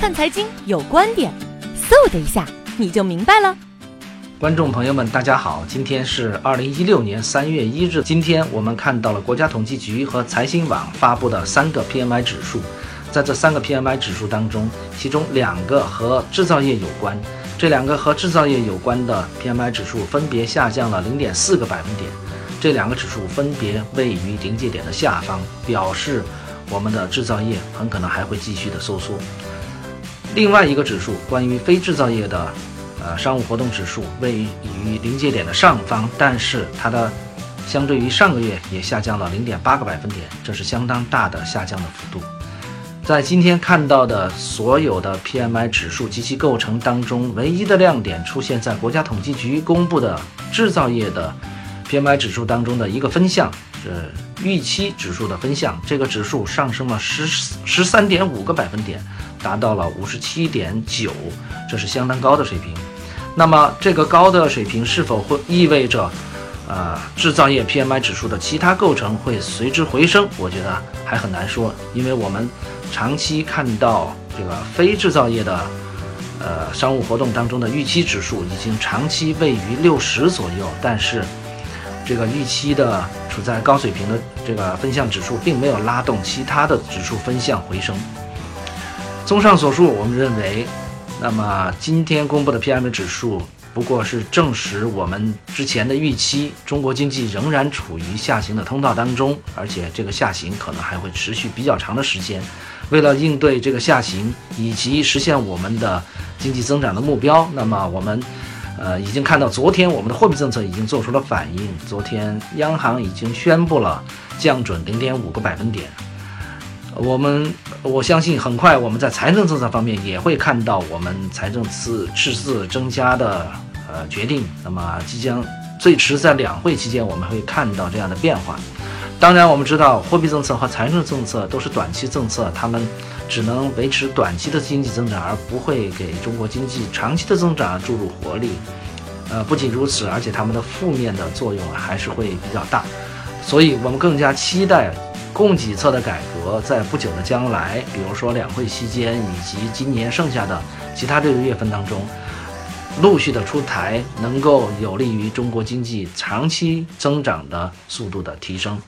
看财经有观点，嗖的一下你就明白了。观众朋友们，大家好，今天是二零一六年三月一日。今天我们看到了国家统计局和财新网发布的三个 PMI 指数，在这三个 PMI 指数当中，其中两个和制造业有关，这两个和制造业有关的 PMI 指数分别下降了零点四个百分点，这两个指数分别位于临界点的下方，表示。我们的制造业很可能还会继续的收缩。另外一个指数，关于非制造业的，呃，商务活动指数位于临界点的上方，但是它的相对于上个月也下降了零点八个百分点，这是相当大的下降的幅度。在今天看到的所有的 PMI 指数及其构成当中，唯一的亮点出现在国家统计局公布的制造业的 PMI 指数当中的一个分项。是预期指数的分项，这个指数上升了十十三点五个百分点，达到了五十七点九，这是相当高的水平。那么这个高的水平是否会意味着，呃，制造业 PMI 指数的其他构成会随之回升？我觉得还很难说，因为我们长期看到这个非制造业的，呃，商务活动当中的预期指数已经长期位于六十左右，但是。这个预期的处在高水平的这个分项指数，并没有拉动其他的指数分项回升。综上所述，我们认为，那么今天公布的 PM 指数不过是证实我们之前的预期，中国经济仍然处于下行的通道当中，而且这个下行可能还会持续比较长的时间。为了应对这个下行以及实现我们的经济增长的目标，那么我们。呃，已经看到昨天我们的货币政策已经做出了反应。昨天央行已经宣布了降准零点五个百分点。我们我相信很快我们在财政政策方面也会看到我们财政赤赤字增加的呃决定。那么即将最迟在两会期间我们会看到这样的变化。当然，我们知道货币政策和财政政策都是短期政策，他们只能维持短期的经济增长，而不会给中国经济长期的增长注入活力。呃，不仅如此，而且他们的负面的作用还是会比较大。所以，我们更加期待供给侧的改革在不久的将来，比如说两会期间以及今年剩下的其他六个月份当中，陆续的出台，能够有利于中国经济长期增长的速度的提升。